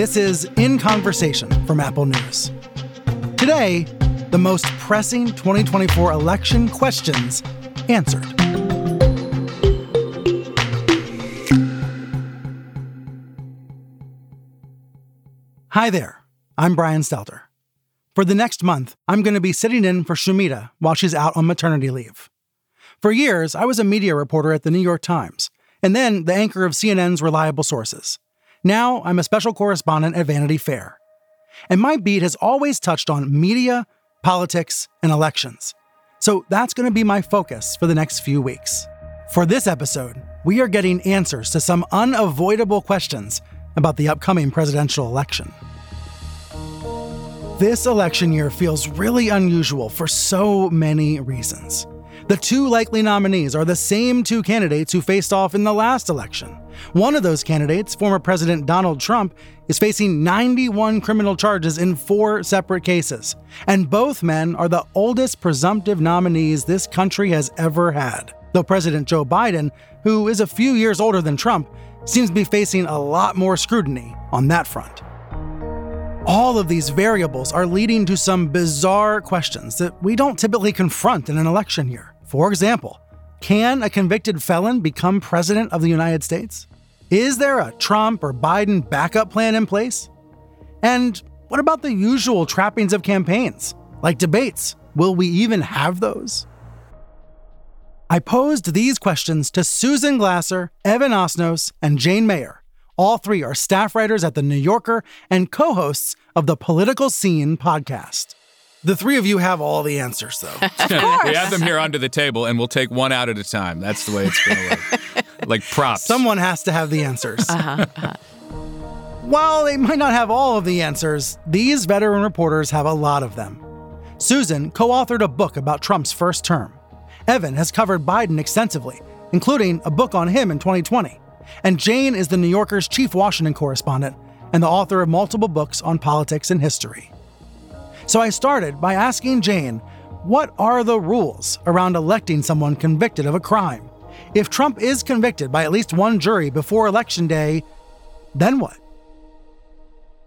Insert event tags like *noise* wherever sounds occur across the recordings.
This is In Conversation from Apple News. Today, the most pressing 2024 election questions answered. Hi there, I'm Brian Stelter. For the next month, I'm going to be sitting in for Shumita while she's out on maternity leave. For years, I was a media reporter at the New York Times, and then the anchor of CNN's reliable sources. Now I'm a special correspondent at Vanity Fair. And my beat has always touched on media, politics, and elections. So that's going to be my focus for the next few weeks. For this episode, we are getting answers to some unavoidable questions about the upcoming presidential election. This election year feels really unusual for so many reasons. The two likely nominees are the same two candidates who faced off in the last election. One of those candidates, former President Donald Trump, is facing 91 criminal charges in four separate cases. And both men are the oldest presumptive nominees this country has ever had. Though President Joe Biden, who is a few years older than Trump, seems to be facing a lot more scrutiny on that front. All of these variables are leading to some bizarre questions that we don't typically confront in an election year. For example, can a convicted felon become president of the United States? Is there a Trump or Biden backup plan in place? And what about the usual trappings of campaigns, like debates? Will we even have those? I posed these questions to Susan Glasser, Evan Osnos, and Jane Mayer. All three are staff writers at The New Yorker and co hosts of the Political Scene podcast. The three of you have all the answers, though. *laughs* we have them here under the table, and we'll take one out at a time. That's the way it's going to work. *laughs* like props. Someone has to have the answers. Uh-huh, uh-huh. While they might not have all of the answers, these veteran reporters have a lot of them. Susan co authored a book about Trump's first term. Evan has covered Biden extensively, including a book on him in 2020. And Jane is the New Yorker's chief Washington correspondent and the author of multiple books on politics and history. So I started by asking Jane, what are the rules around electing someone convicted of a crime? If Trump is convicted by at least one jury before Election Day, then what?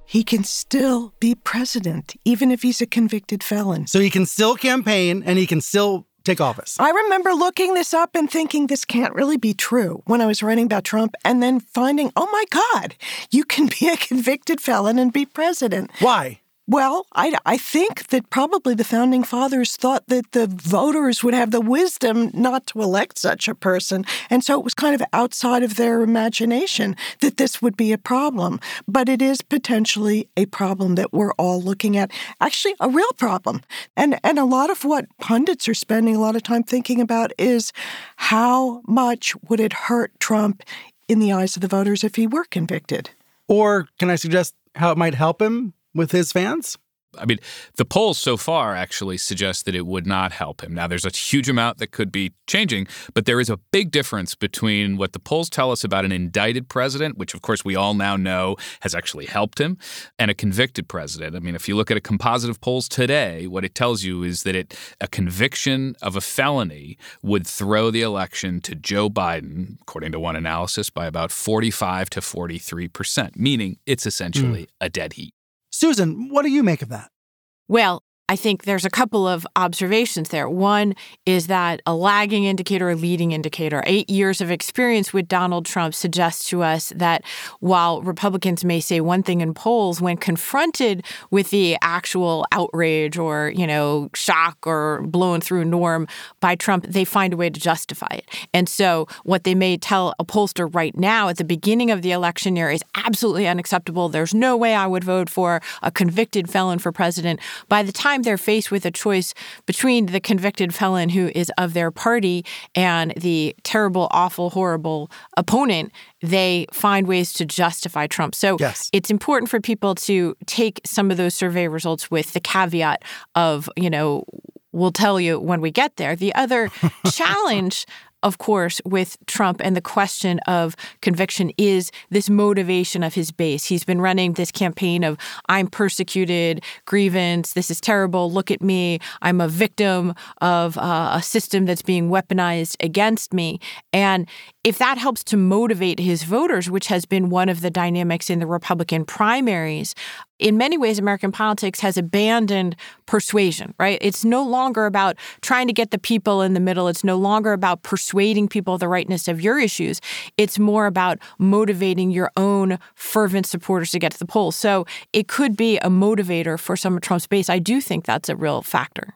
He can still be president, even if he's a convicted felon. So he can still campaign and he can still take office. I remember looking this up and thinking this can't really be true when I was writing about Trump, and then finding, oh my God, you can be a convicted felon and be president. Why? Well, I, I think that probably the founding fathers thought that the voters would have the wisdom not to elect such a person. And so it was kind of outside of their imagination that this would be a problem. But it is potentially a problem that we're all looking at, actually, a real problem. And, and a lot of what pundits are spending a lot of time thinking about is how much would it hurt Trump in the eyes of the voters if he were convicted? Or can I suggest how it might help him? With his fans? I mean, the polls so far actually suggest that it would not help him. Now, there's a huge amount that could be changing, but there is a big difference between what the polls tell us about an indicted president, which of course we all now know has actually helped him, and a convicted president. I mean, if you look at a composite of polls today, what it tells you is that it, a conviction of a felony would throw the election to Joe Biden, according to one analysis, by about 45 to 43 percent, meaning it's essentially mm. a dead heat. Susan, what do you make of that? Well, I think there's a couple of observations there. One is that a lagging indicator, a leading indicator. Eight years of experience with Donald Trump suggests to us that while Republicans may say one thing in polls, when confronted with the actual outrage or, you know, shock or blown through norm by Trump, they find a way to justify it. And so what they may tell a pollster right now at the beginning of the election year is absolutely unacceptable. There's no way I would vote for a convicted felon for president. By the time time they're faced with a choice between the convicted felon who is of their party and the terrible, awful, horrible opponent, they find ways to justify Trump. So yes. it's important for people to take some of those survey results with the caveat of, you know, we'll tell you when we get there. The other *laughs* challenge of course, with Trump and the question of conviction is this motivation of his base. He's been running this campaign of I'm persecuted, grievance, this is terrible, look at me, I'm a victim of uh, a system that's being weaponized against me. And if that helps to motivate his voters, which has been one of the dynamics in the Republican primaries, in many ways, American politics has abandoned persuasion, right? It's no longer about trying to get the people in the middle. It's no longer about persuading people of the rightness of your issues. It's more about motivating your own fervent supporters to get to the polls. So it could be a motivator for some of Trump's base. I do think that's a real factor.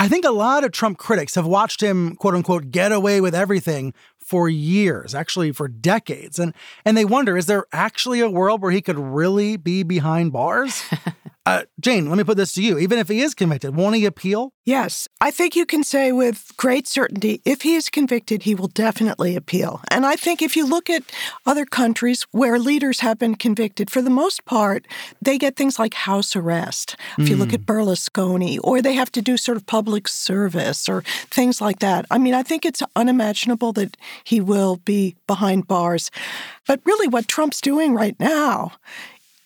I think a lot of Trump critics have watched him, quote unquote, get away with everything for years, actually for decades. And and they wonder, is there actually a world where he could really be behind bars? *laughs* Uh, Jane, let me put this to you. Even if he is convicted, won't he appeal? Yes. I think you can say with great certainty if he is convicted, he will definitely appeal. And I think if you look at other countries where leaders have been convicted, for the most part, they get things like house arrest. If mm. you look at hmm. Berlusconi, or they have to do sort of public service or things like that. I mean, I think it's unimaginable that he will be behind bars. But really, what Trump's doing right now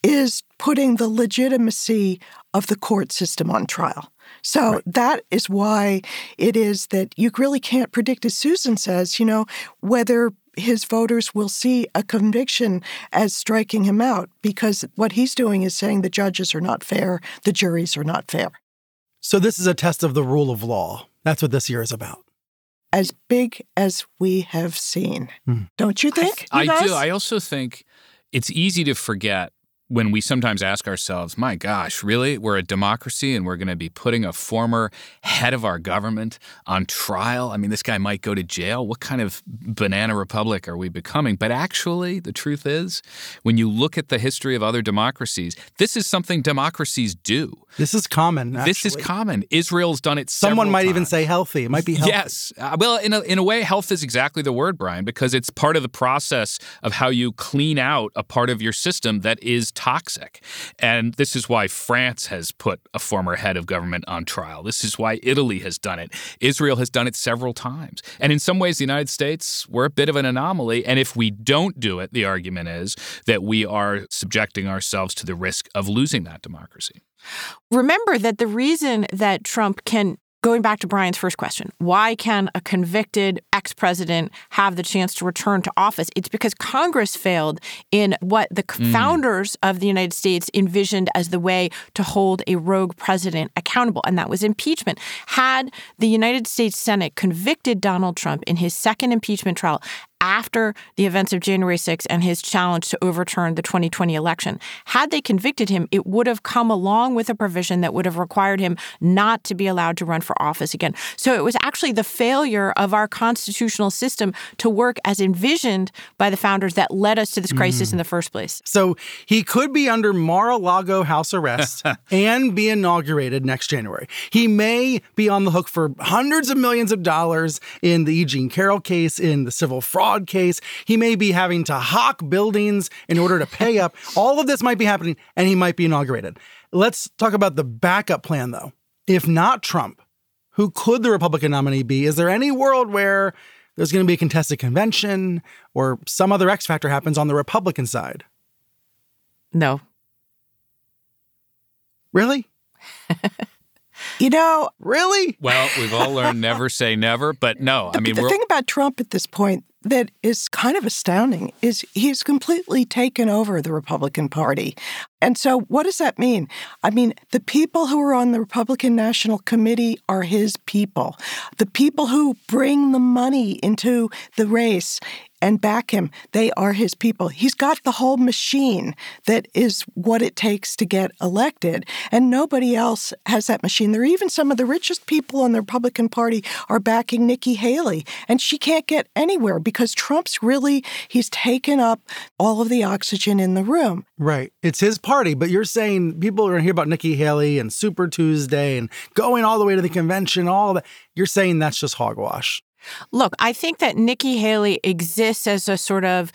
is putting the legitimacy of the court system on trial. So right. that is why it is that you really can't predict, as Susan says, you know, whether his voters will see a conviction as striking him out, because what he's doing is saying the judges are not fair, the juries are not fair. So this is a test of the rule of law. That's what this year is about. As big as we have seen. Mm. Don't you think? I, I do. I also think it's easy to forget when we sometimes ask ourselves, my gosh, really? We're a democracy and we're going to be putting a former head of our government on trial? I mean, this guy might go to jail. What kind of banana republic are we becoming? But actually, the truth is, when you look at the history of other democracies, this is something democracies do. This is common. Actually. This is common. Israel's done it. Someone might times. even say healthy. It might be healthy. Yes. Uh, well, in a, in a way, health is exactly the word, Brian, because it's part of the process of how you clean out a part of your system that is toxic. And this is why France has put a former head of government on trial. This is why Italy has done it. Israel has done it several times. And in some ways, the United States, we're a bit of an anomaly. And if we don't do it, the argument is that we are subjecting ourselves to the risk of losing that democracy. Remember that the reason that Trump can Going back to Brian's first question, why can a convicted ex president have the chance to return to office? It's because Congress failed in what the mm. founders of the United States envisioned as the way to hold a rogue president accountable, and that was impeachment. Had the United States Senate convicted Donald Trump in his second impeachment trial after the events of January 6 and his challenge to overturn the 2020 election. Had they convicted him, it would have come along with a provision that would have required him not to be allowed to run for office again. So it was actually the failure of our constitutional system to work as envisioned by the founders that led us to this crisis mm. in the first place. So he could be under Mar-a-Lago house arrest *laughs* and be inaugurated next January. He may be on the hook for hundreds of millions of dollars in the Eugene Carroll case, in the civil fraud fraud case. He may be having to hawk buildings in order to pay up. *laughs* All of this might be happening, and he might be inaugurated. Let's talk about the backup plan, though. If not Trump, who could the Republican nominee be? Is there any world where there's going to be a contested convention or some other X factor happens on the Republican side? No. Really? *laughs* You know, really? Well, we've all learned *laughs* never say never, but no. The, I mean, the thing about Trump at this point that is kind of astounding is he's completely taken over the Republican Party. And so, what does that mean? I mean, the people who are on the Republican National Committee are his people. The people who bring the money into the race and back him. They are his people. He's got the whole machine that is what it takes to get elected, and nobody else has that machine. There are even some of the richest people on the Republican Party are backing Nikki Haley, and she can't get anywhere because Trump's really he's taken up all of the oxygen in the room. Right. It's his party, but you're saying people are going to hear about Nikki Haley and Super Tuesday and going all the way to the convention, all that. You're saying that's just hogwash. Look, I think that Nikki Haley exists as a sort of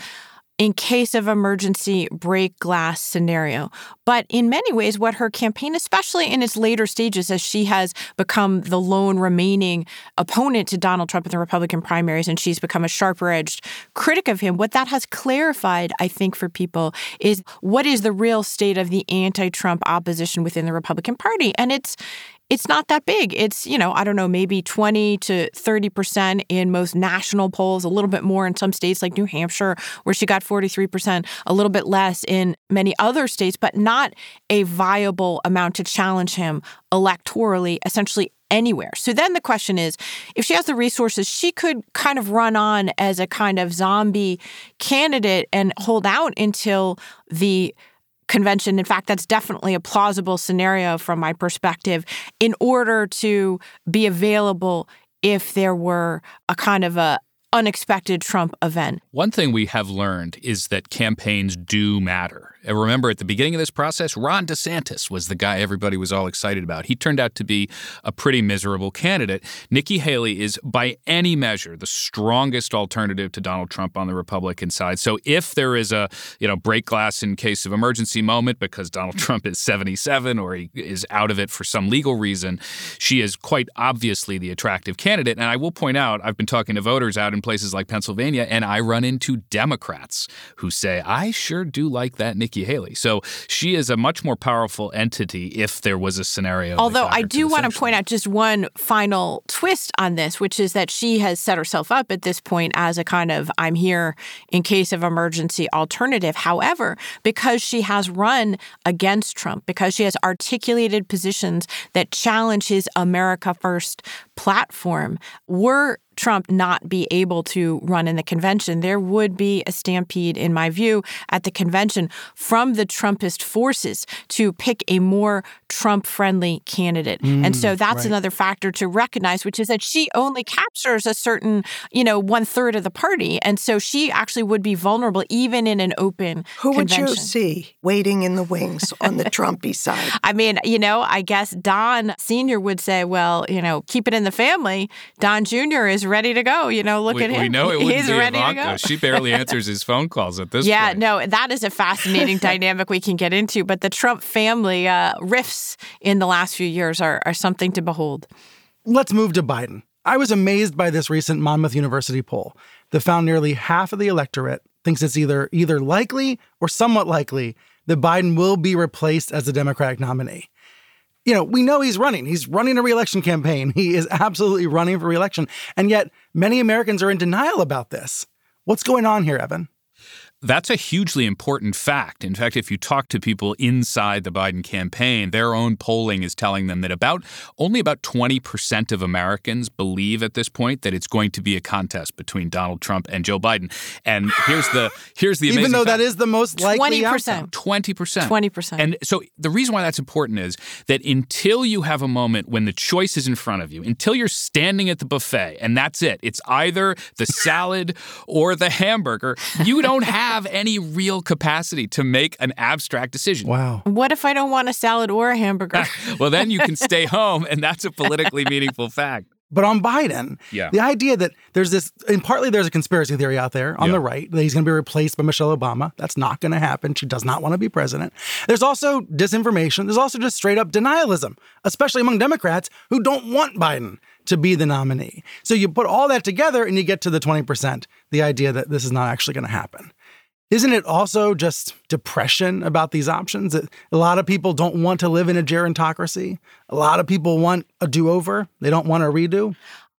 in case of emergency break glass scenario. But in many ways, what her campaign, especially in its later stages, as she has become the lone remaining opponent to Donald Trump in the Republican primaries and she's become a sharper edged critic of him, what that has clarified, I think, for people is what is the real state of the anti Trump opposition within the Republican Party. And it's it's not that big. It's, you know, I don't know, maybe 20 to 30% in most national polls, a little bit more in some states like New Hampshire, where she got 43%, a little bit less in many other states, but not a viable amount to challenge him electorally, essentially anywhere. So then the question is if she has the resources, she could kind of run on as a kind of zombie candidate and hold out until the convention. In fact, that's definitely a plausible scenario from my perspective in order to be available if there were a kind of a unexpected Trump event. One thing we have learned is that campaigns do matter. Uh, remember, at the beginning of this process, Ron DeSantis was the guy everybody was all excited about. He turned out to be a pretty miserable candidate. Nikki Haley is, by any measure, the strongest alternative to Donald Trump on the Republican side. So if there is a, you know, break glass in case of emergency moment because Donald *laughs* Trump is 77 or he is out of it for some legal reason, she is quite obviously the attractive candidate. And I will point out, I've been talking to voters out in places like Pennsylvania, and I run into Democrats who say, I sure do like that Nikki Nikki Haley. So she is a much more powerful entity if there was a scenario. Although I do want to point out just one final twist on this, which is that she has set herself up at this point as a kind of I'm here in case of emergency alternative. However, because she has run against Trump, because she has articulated positions that challenge his America First platform, we're Trump not be able to run in the convention, there would be a stampede, in my view, at the convention from the Trumpist forces to pick a more Trump friendly candidate. Mm, and so that's right. another factor to recognize, which is that she only captures a certain, you know, one third of the party. And so she actually would be vulnerable even in an open Who convention. would you see waiting in the wings on the *laughs* Trumpy side? I mean, you know, I guess Don Sr. would say, well, you know, keep it in the family. Don Jr. is ready to go. You know, look we, at him. We know it *laughs* He's be ready Ivanka. to go. she barely *laughs* answers his phone calls at this point. yeah, point. no, that is a fascinating *laughs* dynamic we can get into. But the Trump family uh, rifts in the last few years are, are something to behold. Let's move to Biden. I was amazed by this recent Monmouth University poll that found nearly half of the electorate thinks it's either either likely or somewhat likely that Biden will be replaced as the Democratic nominee you know, we know he's running. He's running a reelection campaign. *laughs* He is absolutely running for reelection. And yet, many Americans are in denial about this. What's going on here, Evan? That's a hugely important fact. In fact, if you talk to people inside the Biden campaign, their own polling is telling them that about only about 20% of Americans believe at this point that it's going to be a contest between Donald Trump and Joe Biden. And here's the here's the even though fact. that is the most likely 20%. outcome. 20%. 20%. And so the reason why that's important is that until you have a moment when the choice is in front of you, until you're standing at the buffet and that's it. It's either the salad or the hamburger. You don't have *laughs* have any real capacity to make an abstract decision. Wow. What if I don't want a salad or a hamburger? *laughs* well, then you can *laughs* stay home, and that's a politically meaningful fact. But on Biden, yeah. the idea that there's this, and partly there's a conspiracy theory out there on yeah. the right that he's going to be replaced by Michelle Obama. That's not going to happen. She does not want to be president. There's also disinformation. There's also just straight up denialism, especially among Democrats who don't want Biden to be the nominee. So you put all that together and you get to the 20%, the idea that this is not actually going to happen. Isn't it also just depression about these options? A lot of people don't want to live in a gerontocracy. A lot of people want a do over, they don't want a redo.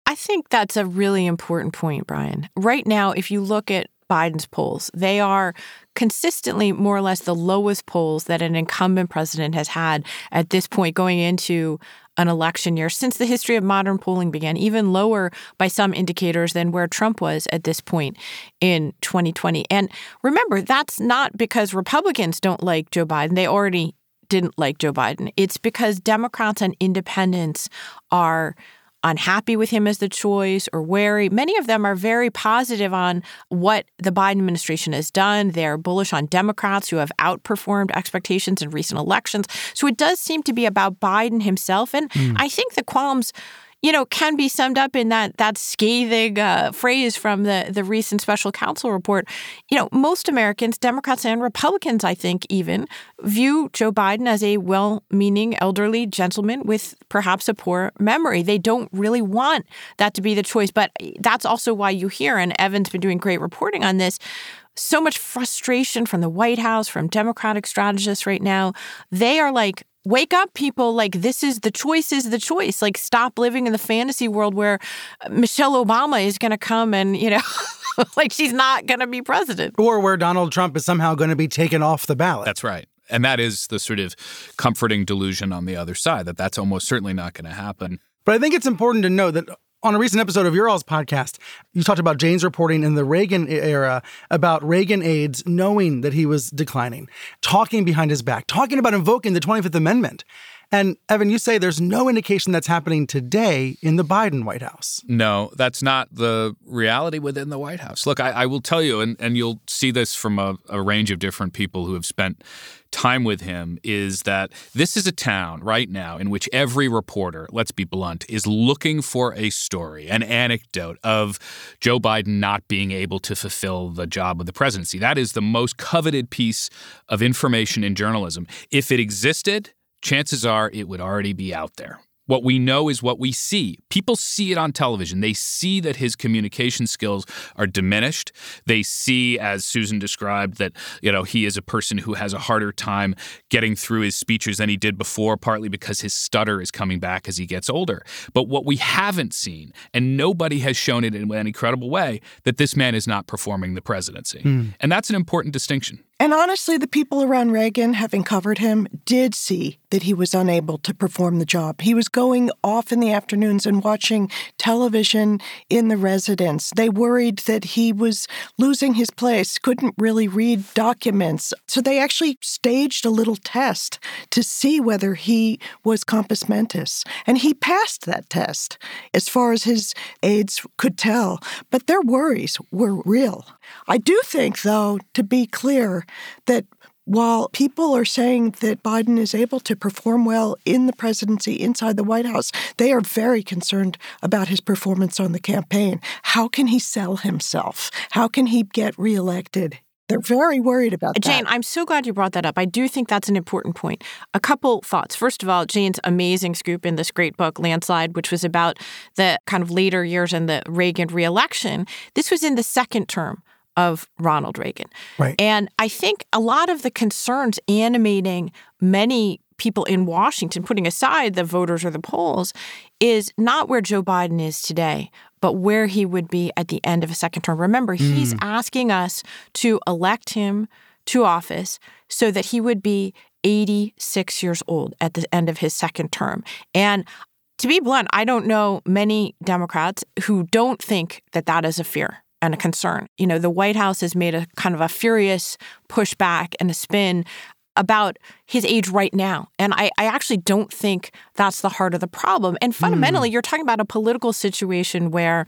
I think that's a really important point, Brian. Right now, if you look at Biden's polls, they are consistently more or less the lowest polls that an incumbent president has had at this point going into an election year since the history of modern polling began, even lower by some indicators than where Trump was at this point in 2020. And remember, that's not because Republicans don't like Joe Biden. They already didn't like Joe Biden. It's because Democrats and independents are unhappy with him as the choice or wary. Many of them are very positive on what the Biden administration has done. They're bullish on Democrats who have outperformed expectations in recent elections. So it does seem to be about Biden himself. And mm. I think the qualms you know, can be summed up in that that scathing uh, phrase from the the recent special counsel report. You know, most Americans, Democrats and Republicans, I think, even view Joe Biden as a well-meaning elderly gentleman with perhaps a poor memory. They don't really want that to be the choice, but that's also why you hear, and Evan's been doing great reporting on this so much frustration from the White House, from Democratic strategists right now. They are like, wake up, people. Like, this is the choice, is the choice. Like, stop living in the fantasy world where uh, Michelle Obama is going to come and, you know, *laughs* like she's not going to be president. Or where Donald Trump is somehow going to be taken off the ballot. That's right. And that is the sort of comforting delusion on the other side that that's almost certainly not going to happen. But I think it's important to know that on a recent episode of your all's podcast, you talked about Jane's reporting in the Reagan era about Reagan aides knowing that he was declining, talking behind his back, talking about invoking the 25th Amendment. And Evan, you say there's no indication that's happening today in the Biden White House. No, that's not the reality within the White House. Look, I, I will tell you, and, and you'll see this from a, a range of different people who have spent time with him is that this is a town right now in which every reporter, let's be blunt, is looking for a story, an anecdote of Joe Biden not being able to fulfill the job of the presidency. That is the most coveted piece of information in journalism. If it existed, chances are it would already be out there. What we know is what we see. People see it on television. They see that his communication skills are diminished. They see, as Susan described, that you know he is a person who has a harder time getting through his speeches than he did before, partly because his stutter is coming back as he gets older. But what we haven't seen, and nobody has shown it in any credible way, that this man is not performing the presidency, mm. and that's an important distinction. And honestly, the people around Reagan, having covered him, did see that he was unable to perform the job. He was going off in the afternoons and watching television in the residence. They worried that he was losing his place, couldn't really read documents. So they actually staged a little test to see whether he was compos mentis. And he passed that test as far as his aides could tell. But their worries were real. I do think, though, to be clear, that while people are saying that Biden is able to perform well in the presidency inside the White House, they are very concerned about his performance on the campaign. How can he sell himself? How can he get reelected? They're very worried about that. Jane, I'm so glad you brought that up. I do think that's an important point. A couple thoughts. First of all, Jane's amazing scoop in this great book, Landslide, which was about the kind of later years in the Reagan reelection. This was in the second term of Ronald Reagan. Right. And I think a lot of the concerns animating many people in Washington, putting aside the voters or the polls, is not where Joe Biden is today, but where he would be at the end of a second term. Remember, mm. he's asking us to elect him to office so that he would be 86 years old at the end of his second term. And to be blunt, I don't know many Democrats who don't think that that is a fear and a concern. You know, the White House has made a kind of a furious pushback and a spin about his age right now. And I, I actually don't think that's the heart of the problem. And fundamentally, mm. you're talking about a political situation where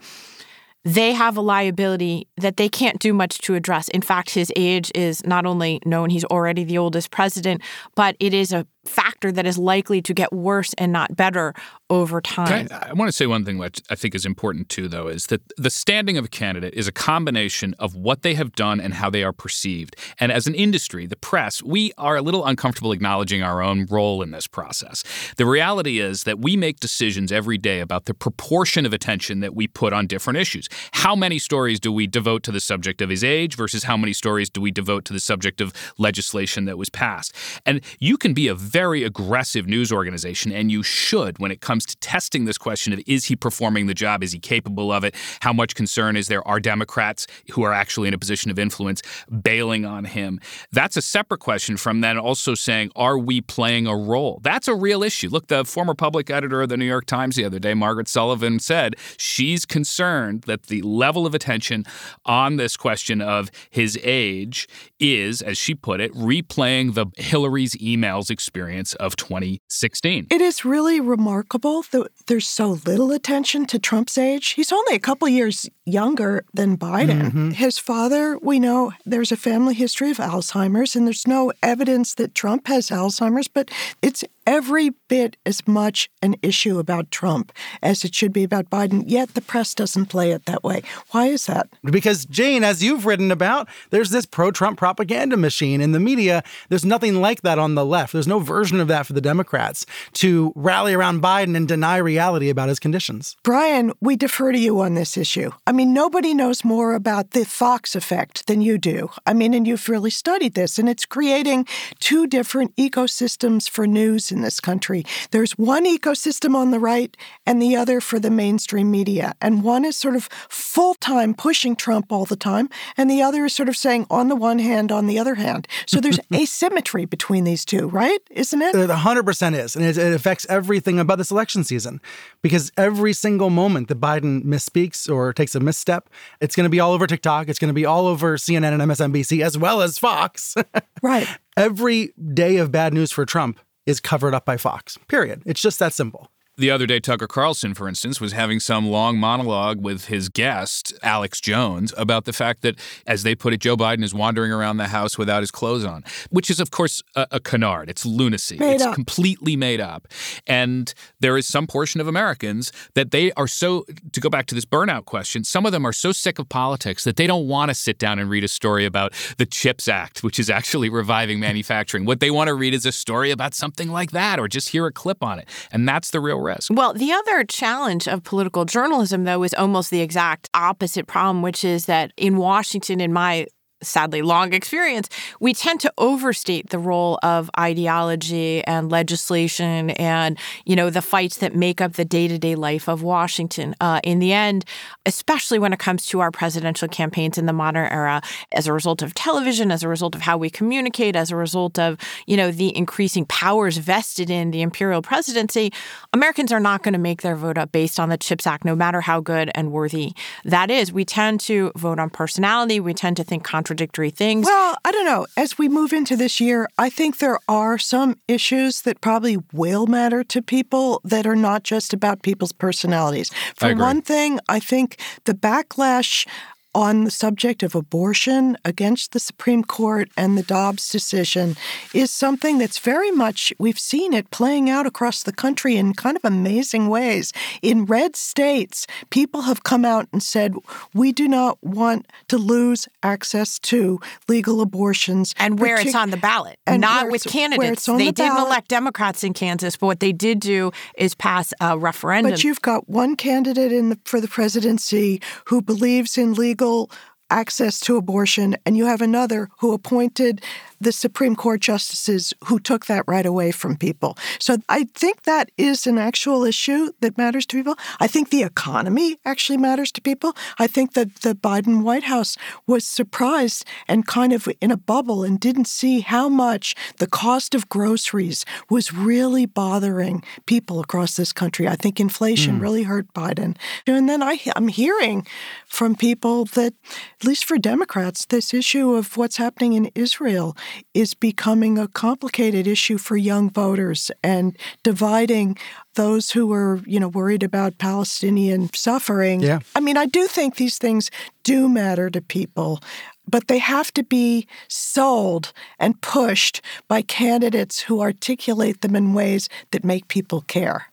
they have a liability that they can't do much to address. In fact, his age is not only known, he's already the oldest president, but it is a factor that is likely to get worse and not better over time. I, I, want to say one thing which I think is important too, though, is that the standing of a candidate is a combination of what they have done and how they are perceived. And as an industry, the press, we are a little uncomfortable acknowledging our own role in this process. The reality is that we make decisions every day about the proportion of attention that we put on different issues. How many stories do we devote to the subject of his age versus how many stories do we devote to the subject of legislation that was passed? And you can be a very aggressive news organization, and you should when it comes to testing this question of is he performing the job? Is he capable of it? How much concern is there? Are Democrats who are actually in a position of influence bailing on him? That's a separate question from then also saying, are we playing a role? That's a real issue. Look, the former public editor of the New York Times the other day, Margaret Sullivan, said she's concerned that the level of attention on this question of his age is, as she put it, replaying the Hillary's emails experience experience of 2016. It is really remarkable that there's so little attention to Trump's age. He's only a couple years younger than Biden. Mm-hmm. His father, we know there's a family history of Alzheimer's, and there's no evidence that Trump has Alzheimer's, but it's every bit as much an issue about Trump as it should be about Biden, yet the press doesn't play it that way. Why is that? Because, Jane, as you've written about, there's this pro Trump propaganda machine in the media. There's nothing like that on the left. There's no version of that for the Democrats to rally around Biden and deny reality about his conditions. Brian, we defer to you on this issue. I mean, nobody knows more about the Fox effect than you do. I mean, and you've really studied this, and it's creating two different ecosystems for news in this country. There's one ecosystem on the right and the other for the mainstream media. And one is sort of full time pushing Trump all the time, and the other is sort of saying on the one hand, on the other hand. So there's *laughs* asymmetry between these two, right? Isn't it? The 100% is. And it, it affects everything about this election season because every single moment that Biden misspeaks or takes a misstep, it's going to be all over TikTok. It's going to be all over CNN and MSNBC as well as Fox. *laughs* right. Every day of bad news for Trump is covered up by Fox, period. It's just that simple. The other day, Tucker Carlson, for instance, was having some long monologue with his guest, Alex Jones, about the fact that, as they put it, Joe Biden is wandering around the house without his clothes on, which is, of course, a, a canard. It's lunacy. Made it's up. completely made up. And there is some portion of Americans that they are so, to go back to this burnout question, some of them are so sick of politics that they don't want to sit down and read a story about the CHIPS Act, which is actually reviving manufacturing. What they want to read is a story about something like that or just hear a clip on it. And that's the real risk. Well, the other challenge of political journalism, though, is almost the exact opposite problem, which is that in Washington, in my sadly long experience, we tend to overstate the role of ideology and legislation and, you know, the fights that make up the day to day life of Washington. Uh, in the end, especially when it comes to our presidential campaigns in the modern era, as a result of television, as a result of how we communicate, as a result of, you know, the increasing powers vested in the imperial presidency, Americans are not going to make their vote up based on the CHIPS Act, no matter how good and worthy that is. We tend to vote on personality. We tend to think contradictory things. Well, I don't know. As we move into this year, I think there are some issues that probably will matter to people that are not just about people's personalities. For one thing, I think the backlash on the subject of abortion against the Supreme Court and the Dobbs decision is something that's very much, we've seen it playing out across the country in kind of amazing ways. In red states, people have come out and said, we do not want to lose access to legal abortions. and where it's on the ballot, and not with candidates. They the didn't ballot. elect Democrats in Kansas, but what they did do is pass a referendum. But you've got one candidate in the, for the presidency who believes in legal access to abortion, and you have another who appointed the Supreme Court justices who took that right away from people. So I think that is an actual issue that matters to people. I think the economy actually matters to people. I think that the Biden White House was surprised and kind of in a bubble and didn't see how much the cost of groceries was really bothering people across this country. I think inflation hmm. really hurt Biden. And then I, I'm hearing from people that, at least for Democrats, this issue of what's happening in Israel is becoming a complicated issue for young voters and dividing those who are, you know, worried about Palestinian suffering. Yeah. I mean, I do think these things do matter to people, but they have to be sold and pushed by candidates who articulate them in ways that make people care.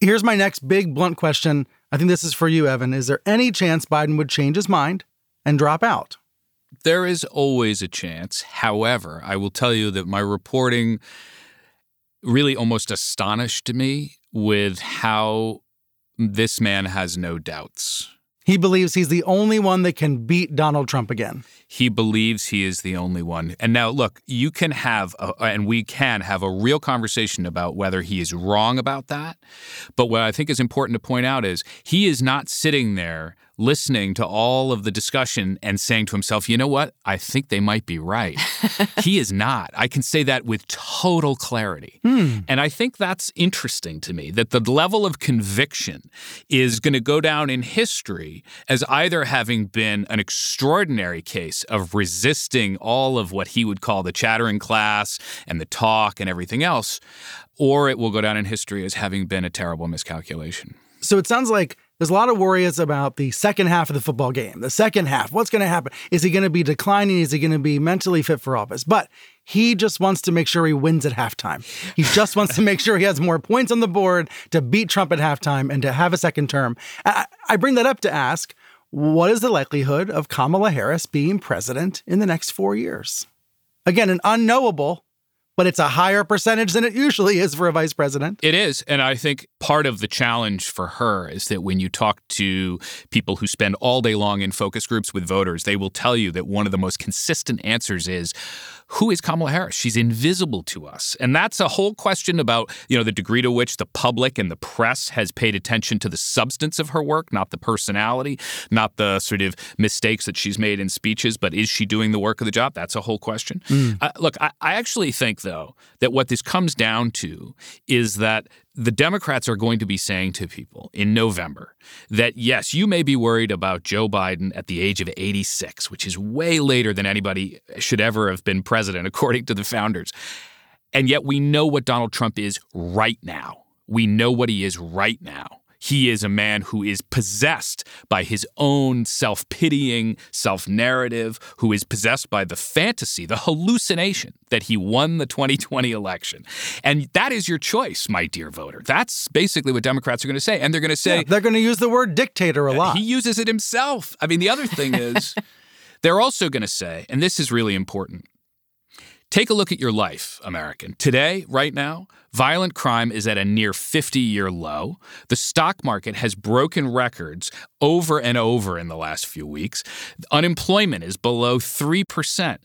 Here's my next big blunt question. I think this is for you, Evan. Is there any chance Biden would change his mind and drop out? There is always a chance. However, I will tell you that my reporting really almost astonished me with how this man has no doubts. He believes he's the only one that can beat Donald Trump again. He believes he is the only one. And now, look, you can have, a, and we can have a real conversation about whether he is wrong about that. But what I think is important to point out is he is not sitting there listening to all of the discussion and saying to himself, you know what? I think they might be right. *laughs* he is not. I can say that with total clarity. Hmm. And I think that's interesting to me that the level of conviction is going to go down in history as either having been an extraordinary case of resisting all of what he would call the chattering class and the talk and everything else, or it will go down in history as having been a terrible miscalculation. So it sounds like there's a lot of worries about the second half of the football game. The second half, what's going to happen? Is he going to be declining? Is he going to be mentally fit for office? But he just wants to make sure he wins at halftime. He just wants to make sure he has more points on the board to beat Trump at halftime and to have a second term. I, I bring that up to ask what is the likelihood of Kamala Harris being president in the next four years? Again, an unknowable, but it's a higher percentage than it usually is for a vice president. It is. And I think part of the challenge for her is that when you talk to people who spend all day long in focus groups with voters, they will tell you that one of the most consistent answers is who is Kamala Harris? She's invisible to us. And that's a whole question about, you know, the degree to which the public and the press has paid attention to the substance of her work, not the personality, not the sort of mistakes that she's made in speeches, but is she doing the work of the job? That's a whole question. Mm. Uh, look, I, I actually think, though, that what this comes down to is that the Democrats are going to be saying to people in November that yes, you may be worried about Joe Biden at the age of 86, which is way later than anybody should ever have been president, *laughs* according to the founders. And yet we know what Donald Trump is right now. We know what he is right now. He is a man who is possessed by his own self pitying, self narrative, who is possessed by the fantasy, the hallucination that he won the 2020 election. And that is your choice, my dear voter. That's basically what Democrats are going to say. And they're going to say. Yeah, they're going to use the word dictator a lot. He uses it himself. I mean, the other thing *laughs* is, they're also going to say, and this is really important Take a look at your life, American. Today, right now, violent crime is at a near 50 year low. The stock market has broken records over and over in the last few weeks. Unemployment is below 3%.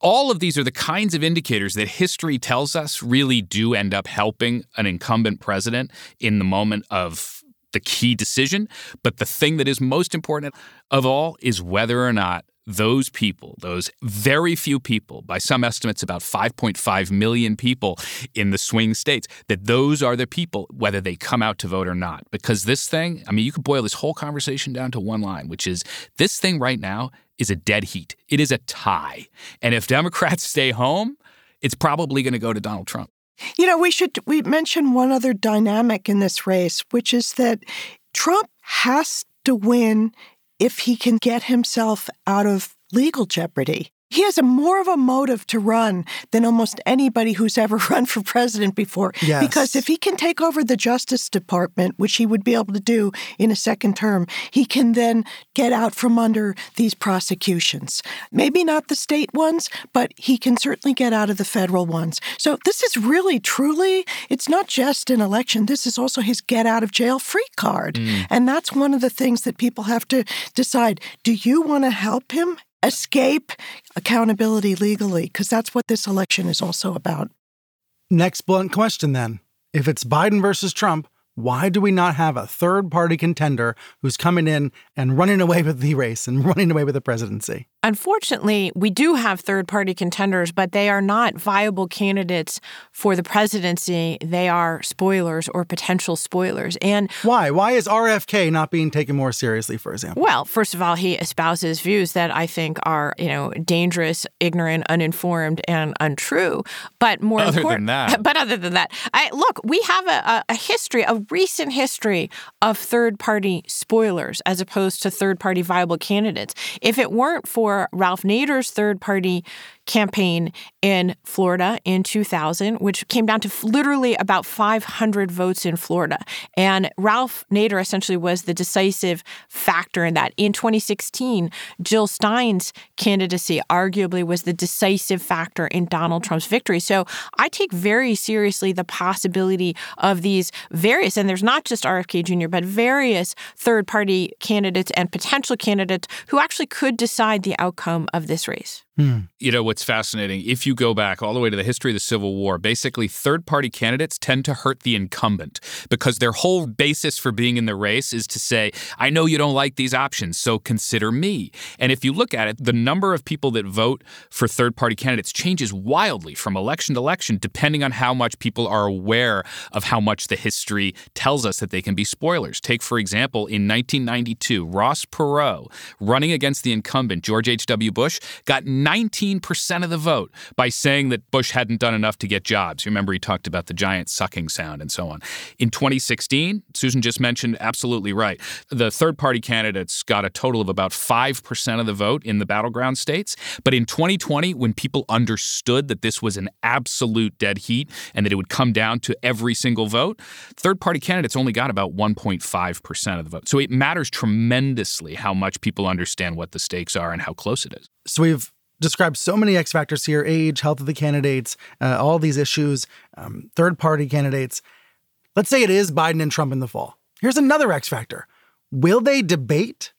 All of these are the kinds of indicators that history tells us really do end up helping an incumbent president in the moment of the key decision. But the thing that is most important of all is whether or not those people, those very few people, by some estimates about 5.5 million people in the swing states, that those are the people, whether they come out to vote or not. Because this thing, I mean, you could boil this whole conversation down to one line, which is this thing right now is a dead heat. It is a tie. And if Democrats *laughs* stay home, it's probably going to go to Donald Trump. You know, we should we mention one other dynamic in this race, which is that Trump has to win if he can get himself out of legal jeopardy. He has a more of a motive to run than almost anybody who's ever *laughs* run for president before. Yes. Because if he can take over the Justice Department, which he would be able to do in a second term, he can then get out from under these prosecutions. Maybe not the state ones, but he can certainly get out of the federal ones. So this is really, truly, it's not just an election. This is also his get out of jail free card. Mm. And that's one of the things that people have to decide. Do you want to help him escape accountability legally, because that's what this election is also about. Next blunt question then. If it's Biden versus Trump, why do we not have a third party contender who's coming in and running away with the race and *laughs* running away with the presidency? Unfortunately, we do have third party contenders, but they are not viable candidates for the presidency. They are spoilers or potential spoilers. And why? Why is RFK not being taken more seriously, for example? Well, first of all, he espouses views that I think are, you know, dangerous, ignorant, uninformed, and untrue. But more other important, than that. *laughs* But other than that, I look, we have a, a history, a recent history of third party spoilers as opposed to third party viable candidates. If it weren't for Ralph Nader's third party campaign in Florida in 2000, which came down to literally about 500 votes in Florida. And Ralph Nader essentially was the decisive factor in that. In 2016, Jill Stein's candidacy arguably was the decisive factor in Donald Trump's victory. So I take very seriously the possibility of these various, and there's not just RFK Jr., but various third party candidates and potential candidates who actually could decide the outcome of this race. Hmm. You know what's fascinating? If you go back all the way to the history of the Civil War, basically third party candidates tend to hurt the incumbent because their whole basis for being in the race is to say, I know you don't like these options, so consider me. And if you look at it, the number of people that vote for third party candidates changes wildly from election to election, depending on how much people are aware of how much the history tells us that they can be spoilers. Take, for example, in 1992, Ross Perot, running against the incumbent, George H.W. Bush, got 19% of the vote by saying that Bush hadn't done enough to get jobs. You remember he talked about the giant sucking sound and so on. In 2016, Susan just mentioned absolutely right. The third party candidates got a total of about 5% of the vote in the battleground states. But in 2020, when people understood that this was an absolute dead heat and that it would come down to every single vote, third party candidates only got about 1.5% of the vote. So it matters tremendously how much people understand what the stakes are and how close it is. So we've describes so many X factors here age, health of the candidates, uh, all these issues, um, third party candidates. Let's say it is Biden and Trump in the fall. Here's another X factor Will they debate?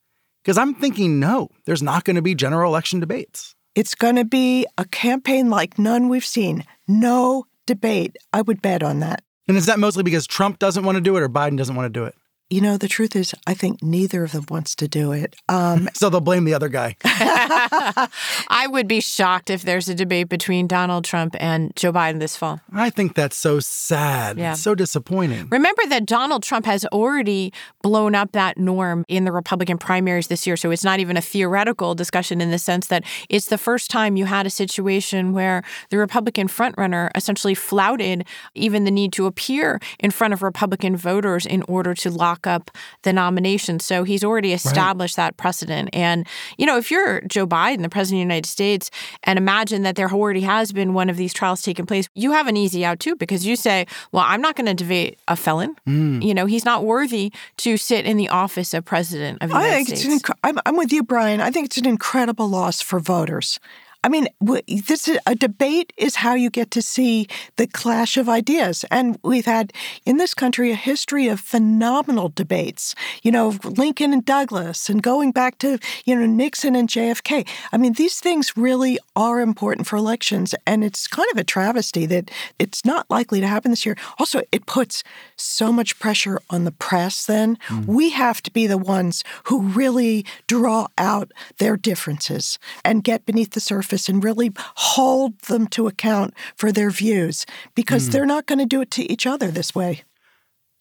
Because I'm thinking, no, there's not going to be general election debates. It's going to be a campaign like none we've seen. No debate. I would bet on that. And is that mostly because Trump doesn't want to do it or Biden doesn't want to do it? You know, the truth is, I think neither of them wants to do it. Um, *laughs* so they'll blame the other guy. *laughs* *laughs* I would be shocked if there's a debate between Donald Trump and Joe Biden this fall. I think that's so sad. Yeah. so disappointing. Remember that Donald Trump has already blown up that norm in the Republican primaries this year. So it's not even a theoretical discussion in the sense that it's the first time you had a situation where the Republican frontrunner essentially flouted even the need to appear in front of Republican voters in order to lock lock up the nomination. So he's already established right. that precedent. And, you know, if you're Joe Biden, the president of the United States, and imagine that there already has been one of these trials taking place, you have an easy out too, because you say, well, I'm not going to debate a felon. Mm. You know, he's not worthy to sit in the office of president of the I United States. I'm, I'm with you, Brian. I think it's an incredible loss for voters. I mean, this is, a debate is how you get to see the clash of ideas. And we've had in this country a history of phenomenal debates, you know, Lincoln and Douglas and going back to, you know, Nixon and JFK. I mean, these things really are important for elections. And it's kind of a travesty that it's not likely to happen this year. Also, it puts so much pressure on the press then. Mm. We have to be the ones who really draw out their differences and get beneath the surface office and really hold them to account for their views because mm. they're not going to do it to each other this way.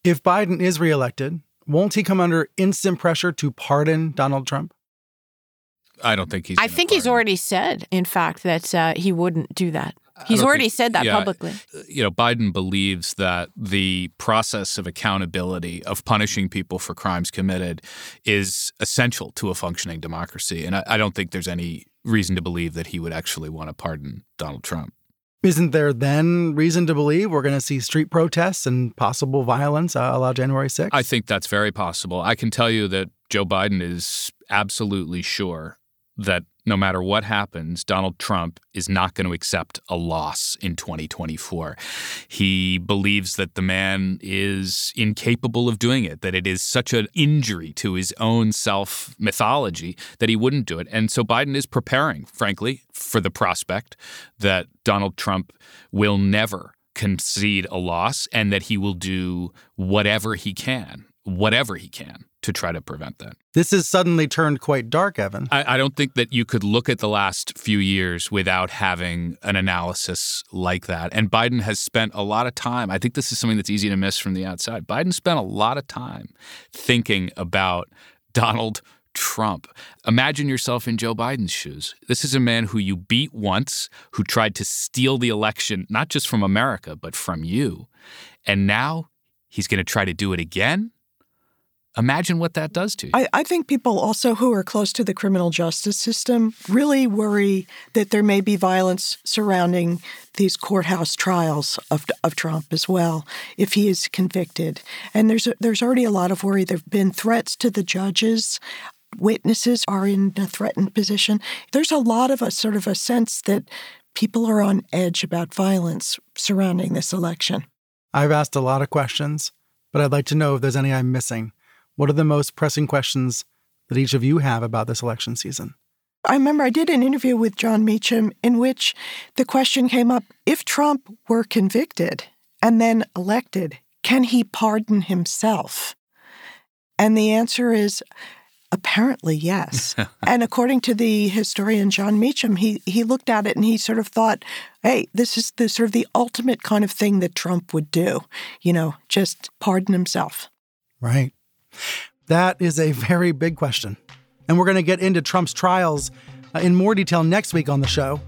If Biden is reelected, won't he come under instant pressure to pardon Donald Trump? I don't think he's. I think he's already said, in fact, that uh, he wouldn't do that. He's already think, said that yeah, publicly. You know, Biden believes that the process of accountability, of punishing people for crimes committed, is essential to a functioning democracy. And I, I don't think there's any reason to believe that he would actually want to pardon Donald Trump. Isn't there then reason to believe we're going to see street protests and possible violence uh, a la January 6th? I think that's very possible. I can tell you that Joe Biden is absolutely sure that no matter what happens, Donald Trump is not going to accept a loss in 2024. He believes that the man is incapable of doing it, that it is such an injury to his own self mythology that he wouldn't do it. And so Biden is preparing, frankly, for the prospect that Donald Trump will never concede a loss and that he will do whatever he can, whatever he can to try to prevent that. This has suddenly turned quite dark, Evan. I, I, don't think that you could look at the last few years without having an analysis like that. And Biden has spent a lot of time. I think this is something that's easy to miss from the outside. Biden spent a lot of time thinking about Donald Trump. Imagine yourself in Joe Biden's shoes. This is a man who you beat once, who tried to steal the election, not just from America, but from you. And now he's going to try to do it again Imagine what that does to you. I, I, think people also who are close to the criminal justice system really worry that there may be violence surrounding these courthouse trials of, of Trump as well if he is convicted. And there's a, there's already a lot of worry. There have been threats to the judges. Witnesses are in a threatened position. There's a lot of a sort of a sense that people are on edge about violence surrounding this election. I've asked a lot of questions, but I'd like to know if there's any I'm missing. What are the most pressing questions that each of you have about this election season? I remember I did an interview with Jon Meacham in which the question came up if Trump were convicted and then elected, can he pardon himself? And the answer is apparently yes. *laughs* and according to the historian Jon Meacham, he, he looked at it and he sort of thought, hey, this is the sort of the ultimate kind of thing that Trump would do, you know, just pardon himself. Right. That is a very big question. And we're going to get into Trump's trials uh, in more detail next week on the show.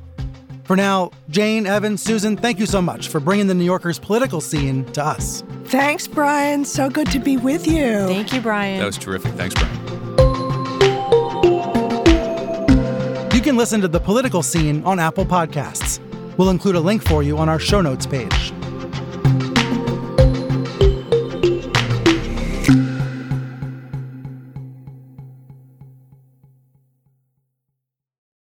For now, Jane, Evan, Susan, thank you so much for bringing the New Yorker's political scene to us. Thanks, Brian. So good to be with you. Thank you, Brian. That was terrific. Thanks, Brian. You can listen to the political scene on Apple Podcasts. We'll include a link for you on our show notes page.